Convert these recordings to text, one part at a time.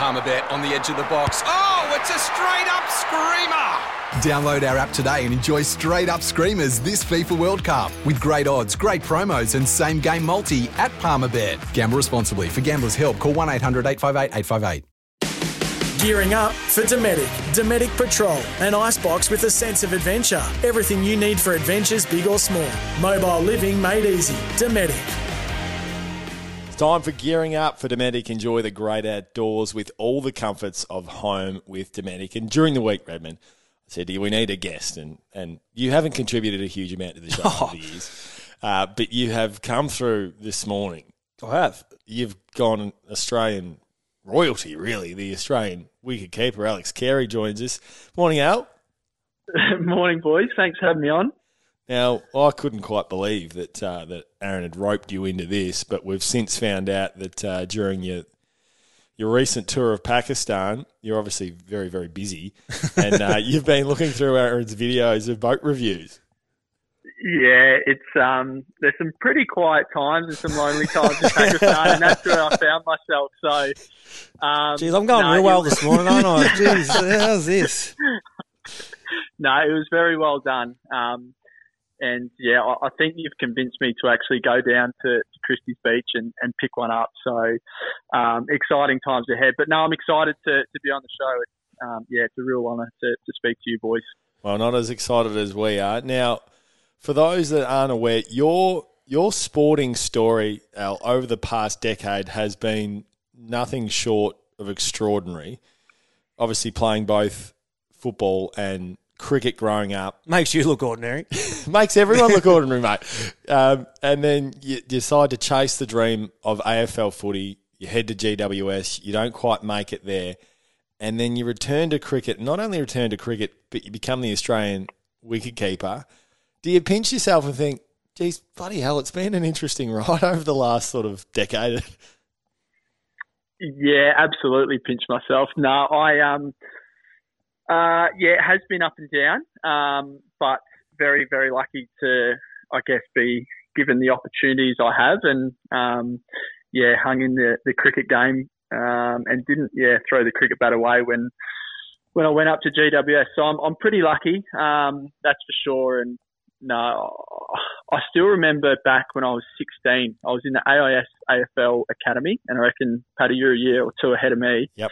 Palmerbet on the edge of the box. Oh, it's a straight up screamer! Download our app today and enjoy straight up screamers this FIFA World Cup with great odds, great promos, and same game multi at Palmerbet. Gamble responsibly. For gamblers' help, call 1 800 858 858. Gearing up for Dometic. Dometic Patrol, an icebox with a sense of adventure. Everything you need for adventures, big or small. Mobile living made easy. Dometic. It's time for gearing up for Dometic. Enjoy the great outdoors with all the comforts of home with Dometic. And during the week, Redmond, I said to you, we need a guest. And, and you haven't contributed a huge amount to the show over the years. Uh, but you have come through this morning. I have. You've gone Australian royalty, really. The Australian wicket keeper, Alex Carey, joins us. Morning, Al. Morning, boys. Thanks for having me on. Now, I couldn't quite believe that uh, that Aaron had roped you into this, but we've since found out that uh, during your your recent tour of Pakistan, you're obviously very, very busy, and uh, you've been looking through Aaron's videos of boat reviews. Yeah, it's um, there's some pretty quiet times and some lonely times in Pakistan, and that's where I found myself. So, um, Jeez, I'm going no, real well it- this morning, aren't I? Jeez, how's this? no, it was very well done. Um, and yeah, I, think you've convinced me to actually go down to, to Christie's Beach and, and pick one up. So, um, exciting times ahead. But no, I'm excited to, to be on the show. It's, um, yeah, it's a real honour to, to speak to you boys. Well, not as excited as we are. Now, for those that aren't aware, your your sporting story, Al, over the past decade has been nothing short of extraordinary. Obviously, playing both football and cricket growing up Makes you look ordinary. makes everyone look ordinary, mate. Um, and then you decide to chase the dream of AFL footy. You head to GWS. You don't quite make it there, and then you return to cricket. Not only return to cricket, but you become the Australian wicketkeeper. Do you pinch yourself and think, "Geez, bloody hell, it's been an interesting ride over the last sort of decade"? Yeah, absolutely pinch myself. No, I um uh yeah, it has been up and down. Um but very, very lucky to I guess be given the opportunities I have and um yeah, hung in the, the cricket game um and didn't yeah, throw the cricket bat away when when I went up to GWS. So I'm I'm pretty lucky, um, that's for sure and no, I still remember back when I was 16. I was in the AIS AFL Academy, and I reckon Paddy, you're a year or two ahead of me. Yep.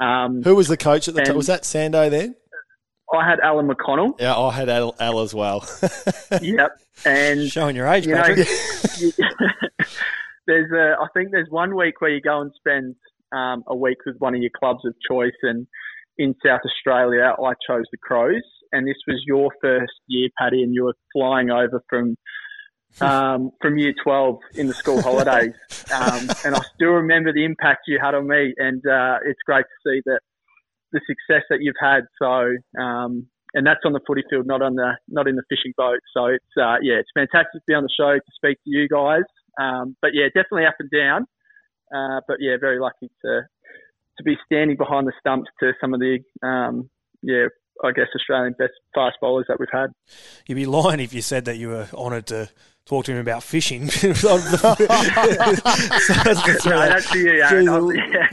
Um, Who was the coach at the time? Was that Sando then? I had Alan McConnell. Yeah, I had Al, Al as well. yep. And Showing your age, you know, there's a, I think there's one week where you go and spend um, a week with one of your clubs of choice, and in South Australia, I chose the Crows, and this was your first year, Paddy, and you were flying over from um, from year 12 in the school holidays, um, and I still remember the impact you had on me, and uh, it's great to see that the success that you've had. So. Um, and that's on the footy field, not on the not in the fishing boat. So it's uh, yeah, it's fantastic to be on the show to speak to you guys. Um, but yeah, definitely up and down. Uh, but yeah, very lucky to to be standing behind the stumps to some of the um, yeah, I guess Australian best fast bowlers that we've had. You'd be lying if you said that you were honoured to talk to him about fishing. So that's- No, that's for you, Aaron. I'm- yeah.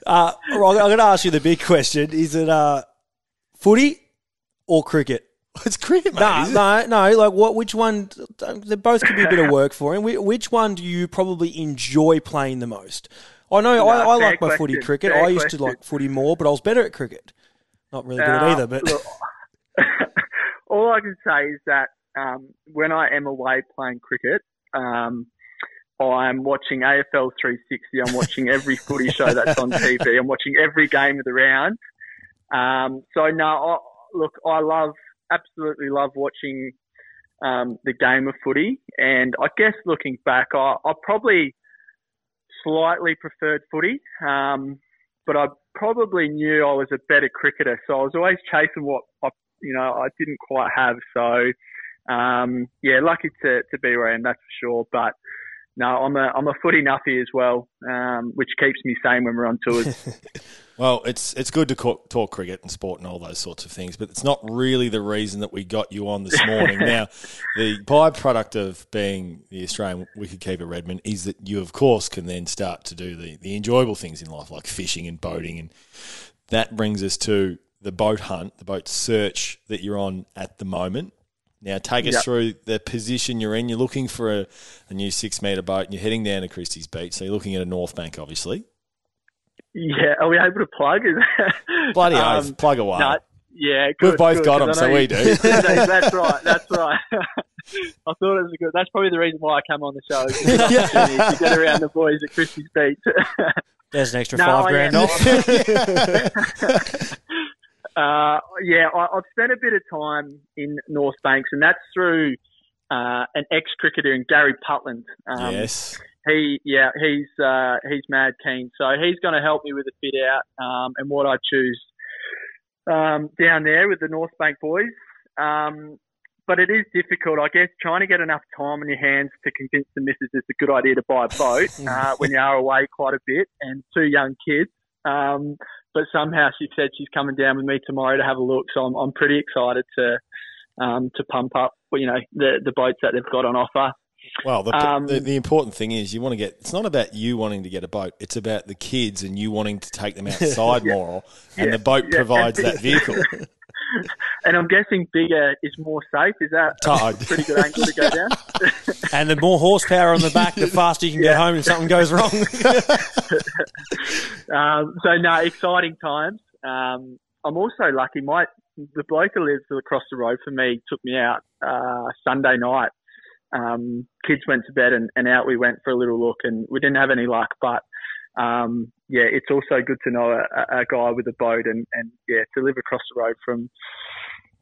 uh, well, I'm going to ask you the big question: Is it uh, footy or cricket? it's cricket, mate. No, isn't it? no, no. Like, what? Which one? They both could be a bit of work for him. Which one do you probably enjoy playing the most? I know No, I, I like my footy cricket. fair I used to like footy more, but I was better at cricket. Not really good at Uh, either, but look, all I can say is that um, when I am away playing cricket, um, I'm watching AFL 360. I'm watching every footy show that's on TV. I'm watching every game of the round. Um, so no, I, look, I love, absolutely love watching um, the game of footy. And I guess looking back, I, I probably slightly preferred footy. Um, but I probably knew I was a better cricketer, so I was always chasing what I, you know I didn't quite have. So um, yeah, lucky to, to be where I am, that's for sure. But no, I'm a I'm a footy nuffy as well, um, which keeps me sane when we're on tours. well, it's it's good to talk, talk, cricket and sport and all those sorts of things, but it's not really the reason that we got you on this morning. now, the byproduct of being the Australian wicketkeeper Redman is that you, of course, can then start to do the the enjoyable things in life like fishing and boating, and that brings us to the boat hunt, the boat search that you're on at the moment. Now, take us yep. through the position you're in. You're looking for a, a new six metre boat and you're heading down to Christie's Beach. So you're looking at a North Bank, obviously. Yeah, are we able to plug? Bloody um, oath, plug away. No, yeah, good, We've both good, got them, so we do. that's right, that's right. I thought it was a good. That's probably the reason why I come on the show. yeah. to get around the boys at Christie's Beach. There's an extra no, five grand off. Uh, yeah, I, have spent a bit of time in North Banks, and that's through uh, an ex-cricketer in Gary Putland. Um, yes. He, yeah, he's uh, he's mad keen, so he's going to help me with the fit out um, and what I choose um, down there with the North Bank boys. Um, but it is difficult, I guess, trying to get enough time on your hands to convince the missus it's a good idea to buy a boat uh, when you are away quite a bit and two young kids. Um, but somehow she said she's coming down with me tomorrow to have a look. So I'm, I'm pretty excited to um, to pump up, you know, the the boats that they've got on offer. Well, the, um, the, the, important thing is you want to get. It's not about you wanting to get a boat. It's about the kids and you wanting to take them outside yeah, more, and yeah, the boat yeah, provides that vehicle. and I'm guessing bigger is more safe. Is that a pretty good angle to go down? and the more horsepower on the back, the faster you can get home if something goes wrong. um, so no, exciting times. Um, I'm also lucky. My the bloke who lives across the road from me took me out uh, Sunday night. Um, kids went to bed and, and out we went for a little look, and we didn't have any luck, but um, yeah, it's also good to know a, a, guy with a boat and, and yeah, to live across the road from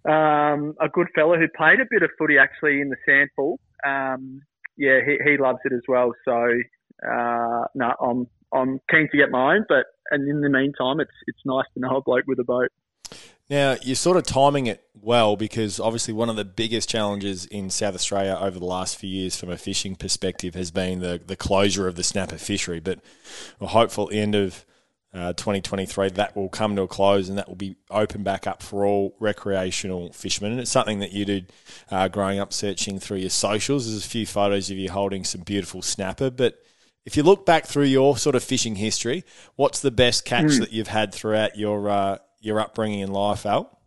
um, a good fella who played a bit of footy actually in the SANFL. Um, yeah, he, he loves it as well. So uh, no, I'm I'm keen to get own, but and in the meantime, it's it's nice to know a bloke with a boat. Now, you're sort of timing it well because obviously one of the biggest challenges in South Australia over the last few years from a fishing perspective has been the, the closure of the snapper fishery. But we're hopeful end of uh, 2023 that will come to a close and that will be open back up for all recreational fishermen. And it's something that you did uh, growing up searching through your socials. There's a few photos of you holding some beautiful snapper. But if you look back through your sort of fishing history, what's the best catch mm. that you've had throughout your uh, your upbringing in life, Al?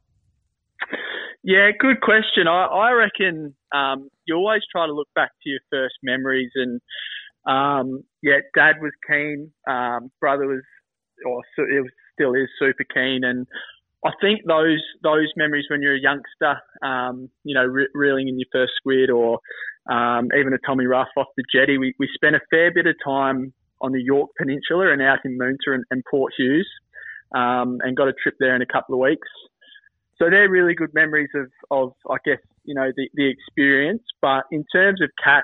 Yeah, good question. I, I reckon um, you always try to look back to your first memories, and um, yeah, Dad was keen, um, brother was, or it still is super keen, and I think those those memories when you're a youngster, um, you know, re- reeling in your first squid, or um, even a Tommy Ruff off the jetty, we, we spent a fair bit of time on the Yorke Peninsula and out in Moonta and, and Port Hughes um, and got a trip there in a couple of weeks. So they're really good memories of, of I guess, you know, the, the experience. But in terms of catch,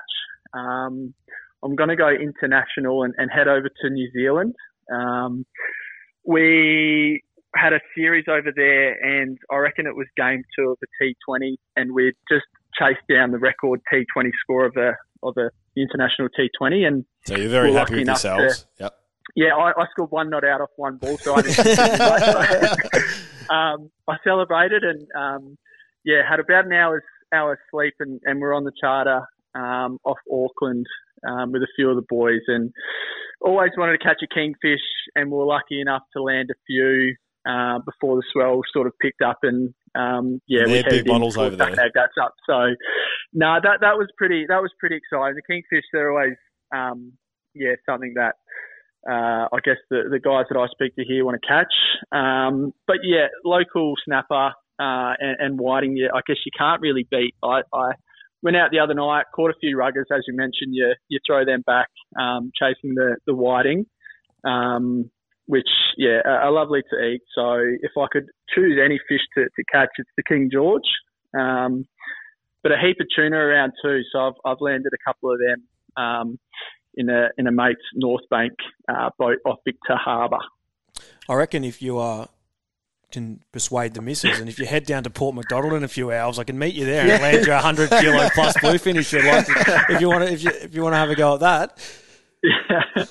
um, I'm going to go international and, and, head over to New Zealand. Um, we had a series over there, and I reckon it was game two of the T20, and we just chased down the record T20 score of the of the international T20. And so you're very happy with yourselves. To, yep. Yeah, I, I, scored one not out off one ball, so I didn't. um, I celebrated and um, yeah, had about an hour's hour's sleep, and, and we're on the charter um, off Auckland um, with a few of the boys, and always wanted to catch a kingfish, and we were lucky enough to land a few uh, before the swell sort of picked up, and um, yeah, we had big models over there. Guts up. So no, that that was pretty that was pretty exciting. The kingfish, they're always um, yeah something that uh, I guess the, the guys that I speak to here want to catch. Um, but yeah, local snapper uh, and, and, whiting, yeah, I guess you can't really beat. I, I, went out the other night, caught a few ruggers, as you mentioned. You you throw them back, um, chasing the the whiting, um, which yeah, are, are, lovely to eat. So if I could choose any fish to, to catch, it's the King George. Um, but a heap of tuna around too. So I've I've landed a couple of them. Um, in a in a mate's North Bank uh, boat off Victor Harbor. I reckon if you uh, can persuade the missus, and if you head down to Port MacDonnell in a few hours, I can meet you there and land you a hundred kilo plus bluefin if you like. If you want to, if you if you want to have a go at that. Yeah,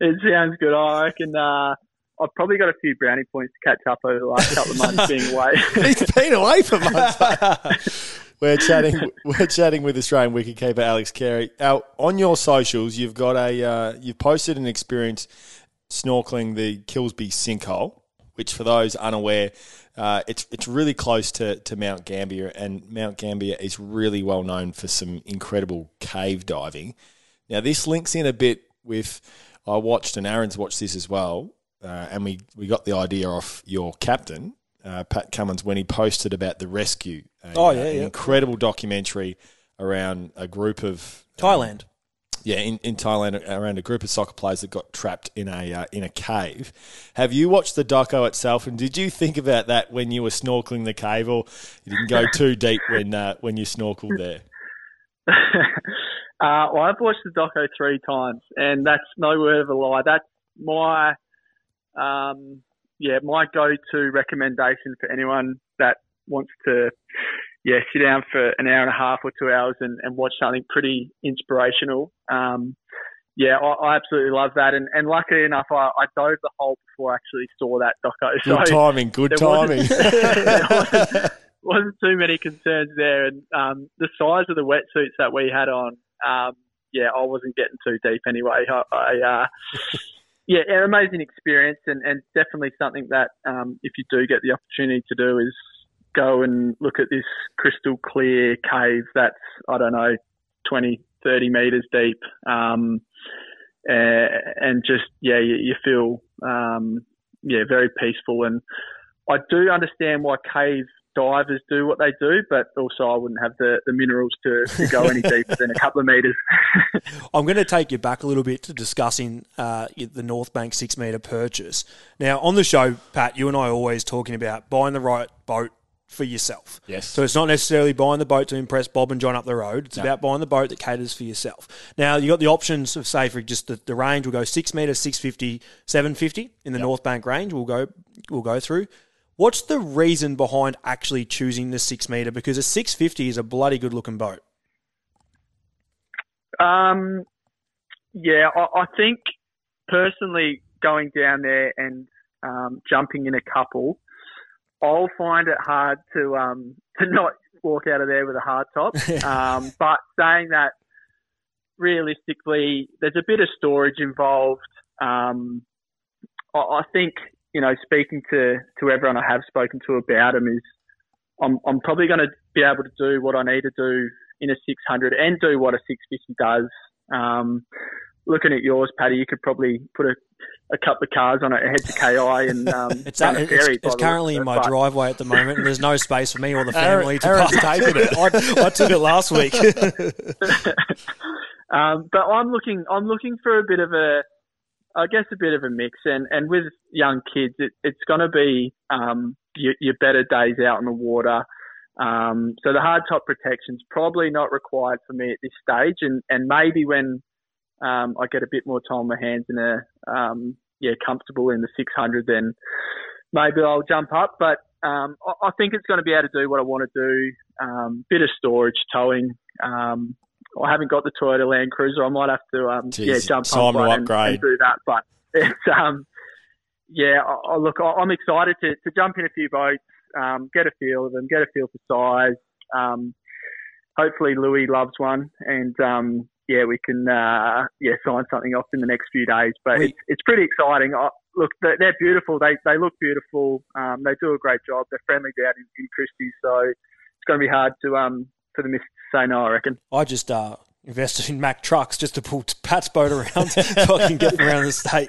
it sounds good. I reckon uh, I've probably got a few brownie points to catch up over the last couple of months being away. He's been away for months. we're chatting. We're chatting with Australian wicketkeeper Alex Carey. Now, on your socials, you've got a uh, you've posted an experience snorkeling the Kilsby sinkhole, which for those unaware, uh, it's it's really close to, to Mount Gambier, and Mount Gambier is really well known for some incredible cave diving. Now, this links in a bit with I watched, and Aaron's watched this as well, uh, and we, we got the idea off your captain, uh, Pat Cummins, when he posted about the rescue. A, Oh, yeah, uh, an yeah. incredible documentary around a group of Thailand. Yeah, in, in Thailand, around a group of soccer players that got trapped in a uh, in a cave. Have you watched the doco itself, and did you think about that when you were snorkeling the cave, or you didn't go too deep when uh, when you snorkeled there? Uh, well, I've watched the doco three times, and that's no word of a lie. That's my, um, yeah, my go-to recommendation for anyone that wants to, yeah, sit down for an hour and a half or two hours and, and watch something pretty inspirational. Um, yeah, I, I absolutely love that, and, and luckily enough, I, I dove the hole before I actually saw that doco. Good so timing, good wasn't- timing. there wasn't, wasn't too many concerns there, and um, the size of the wetsuits that we had on, um, yeah, I wasn't getting too deep anyway. I, I uh, yeah, an amazing experience, and, and definitely something that um, if you do get the opportunity to do is go and look at this crystal clear cave that's I don't know 20, 30 meters deep. Um, uh, and just yeah, you, you feel um, yeah very peaceful. And I do understand why cave divers do what they do, but also I wouldn't have the, the minerals to, to go any deeper than a couple of meters. I'm going to take you back a little bit to discussing uh, the North Bank six metre purchase. Now, on the show, Pat, you and I are always talking about buying the right boat for yourself. Yes. So it's not necessarily buying the boat to impress Bob and John up the road. It's about buying the boat that caters for yourself. Now, you've got the options of, say, for just the, the range, we'll go 6 metre, 650, 750 in the North Bank range. We'll go, we'll go through. What's the reason behind actually choosing the 6 metre? Because a 650 is a bloody good looking boat. Um, yeah, I, I think personally going down there and um, jumping in a couple, I'll find it hard to um, to not walk out of there with a hard top. um, but saying that, realistically, there's a bit of storage involved. Um, I, I think you know, speaking to to everyone I have spoken to about them is, I'm I'm probably going to be able to do what I need to do in a 600 and do what a 650 does. Um, looking at yours, Paddy, you could probably put a, a couple of cars on it, head to KI, and um, It's, run a it's, ferry it's currently in my. But- driveway at the moment, and there's no space for me or the Aaron- family to Aaron's partake in it. I, I took it last week. um, but I'm looking, I'm looking for a bit of a, I guess a bit of a mix, and and with young kids, it, it's going to be um, your, your better days out in the water. Um, so the hard top protection's probably not required for me at this stage, and and maybe when um, I get a bit more time on my hands and a um, yeah comfortable in the 600, then maybe I'll jump up. But um, I, I think it's going to be able to do what I want to do. Um, bit of storage, towing. Um, I haven't got the Toyota Land Cruiser. I might have to um, Jeez, yeah jump time one and, and do that. But it's um yeah, I, I look, I, I'm excited to, to jump in a few boats, um, get a feel of them, get a feel for size. Um, hopefully Louis loves one, and um, yeah, we can uh, yeah sign something off in the next few days. But We- it's, it's pretty exciting. I, look, they're, they're beautiful. They they look beautiful. Um, they do a great job. They're friendly down in, in Christie, so it's going to be hard to um for the miss to say no. I reckon. I just uh, invested in Mack trucks just to pull Pat's boat around so I can get around the state.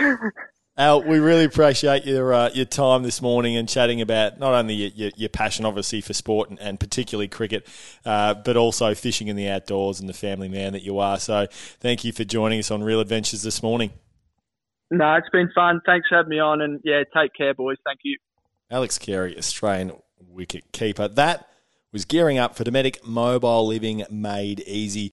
Al, we really appreciate your uh, your time this morning and chatting about not only your, your, your passion, obviously, for sport and, and particularly cricket, uh, but also fishing in the outdoors and the family man that you are. So, thank you for joining us on Real Adventures this morning. No, it's been fun. Thanks for having me on, and yeah, take care, boys. Thank you. Alex Carey, Australian wicket keeper. That was gearing up for Dometic Mobile Living Made Easy.